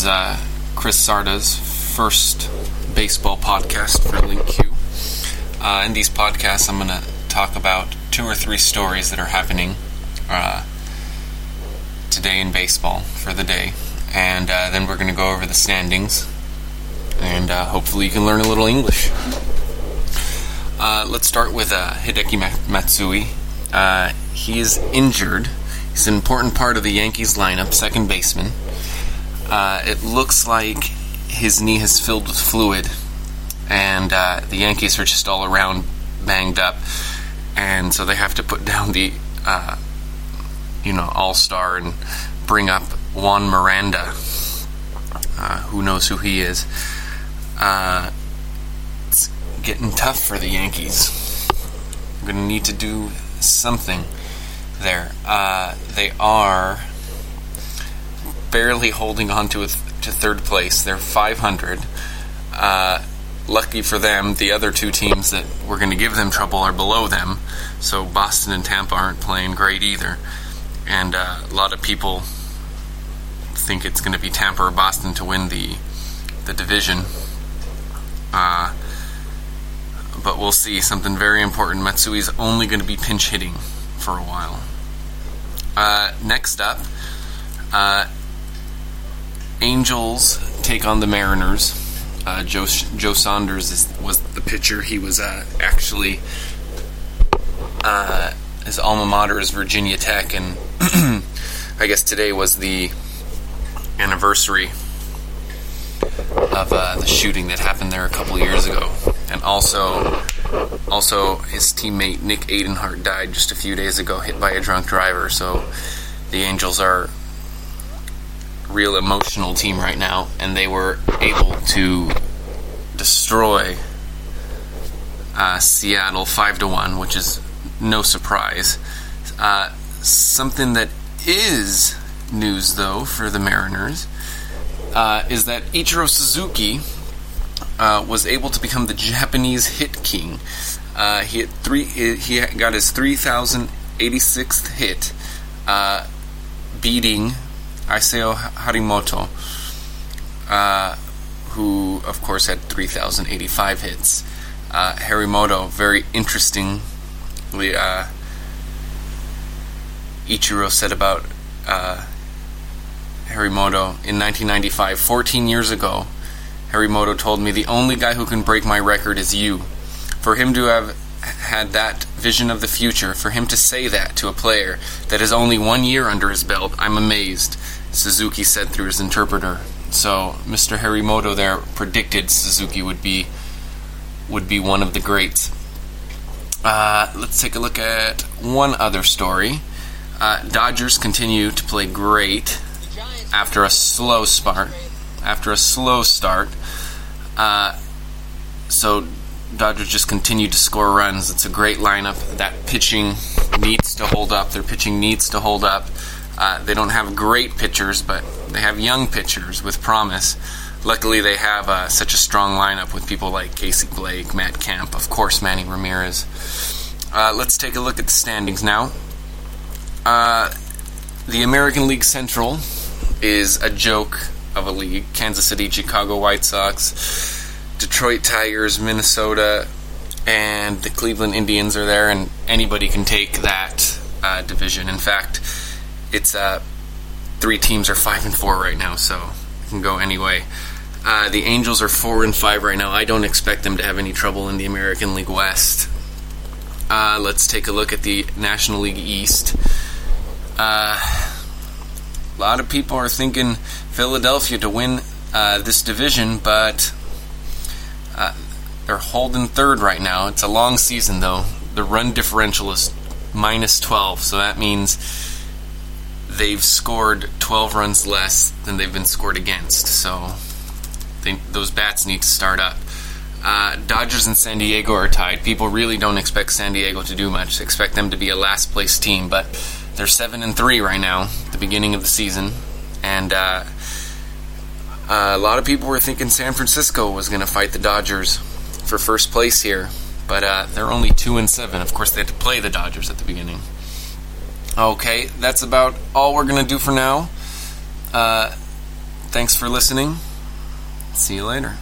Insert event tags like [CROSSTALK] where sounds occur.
is uh, Chris Sarda's first baseball podcast for LingQ. Uh, in these podcasts, I'm going to talk about two or three stories that are happening uh, today in baseball for the day, and uh, then we're going to go over the standings, and uh, hopefully you can learn a little English. Uh, let's start with Hideki Matsui. he is injured. He's an important part of the Yankees lineup, second baseman. It looks like his knee has filled with fluid, and uh, the Yankees are just all around banged up, and so they have to put [LAUGHS] down the, uh, you know, All Star and bring up Juan Miranda. Uh, who knows who he is? Uh, it's getting tough for the Yankees. We're going to need to do something there. Uh, they are barely holding on to a to third place. They're 500. Uh, lucky for them, the other two teams that were going to give them trouble are below them. So Boston and Tampa aren't playing great either. And uh, a lot of people think it's going to be Tampa or Boston to win the the division. Uh, but we'll see. Something very important. Matsui's only going to be pinch hitting for a while. Uh, next up, uh, Angels take on the Mariners. Uh, Joe Joe Saunders is, was the pitcher. He was uh, actually uh, his alma mater is Virginia Tech, and [CLEARS THROAT] I guess today was the anniversary of uh, the shooting that happened there a couple years ago, and also also his teammate Nick Adenhart died just a few days ago, hit by a drunk driver. So the Angels are real emotional team right now, and they were able to destroy uh, Seattle five to one, which is no surprise. Uh, something that is news, though, for the Mariners uh, is that Ichiro Suzuki uh, was able to become the Japanese hit king. Uh, he three. He got his 3,086th hit, uh, beating Isao Harimoto, uh, who, of course, had 3,085 hits. Uh, Harimoto, very interestingly, uh, Ichiro said about uh, Harimoto in 1995, 14 years ago, Harimoto told me, The only guy who can break my record is you. For him to have had that vision of the future, for him to say that to a player that has only one year under his belt, I'm amazed. Suzuki said through his interpreter. So Mr. Harimoto there predicted Suzuki would be would be one of the greats. Uh, let's take a look at one other story. Uh, Dodgers continue to play great after a slow start. After a slow start, uh, so Dodgers just continue to score runs. It's a great lineup. That pitching needs to hold up. Their pitching needs to hold up. Uh, they don't have great pitchers, but they have young pitchers with promise. Luckily, they have uh, such a strong lineup with people like Casey Blake, Matt Kemp, of course, Manny Ramirez. Uh, let's take a look at the standings now. Uh, the American League Central is a joke of a league. Kansas City, Chicago White Sox, Detroit Tigers, Minnesota, and the Cleveland Indians are there, and anybody can take that uh, division. In fact, it's uh, three teams are five and four right now, so it can go anyway. Uh, the Angels are four and five right now. I don't expect them to have any trouble in the American League West. Uh, let's take a look at the National League East. Uh, a lot of people are thinking Philadelphia to win uh, this division, but uh, they're holding third right now. It's a long season, though. The run differential is minus 12, so that means they've scored 12 runs less than they've been scored against. So they, those bats need to start up. Uh, Dodgers and San Diego are tied. People really don't expect San Diego to do much. They expect them to be a last place team, but they're seven and three right now, the beginning of the season, and uh, a lot of people were thinking San Francisco was going to fight the Dodgers for first place here, but uh, they're only two and seven. Of course, they had to play the Dodgers at the beginning. Okay, that's about all we're going to do for now. Uh, Thanks for listening. See you later.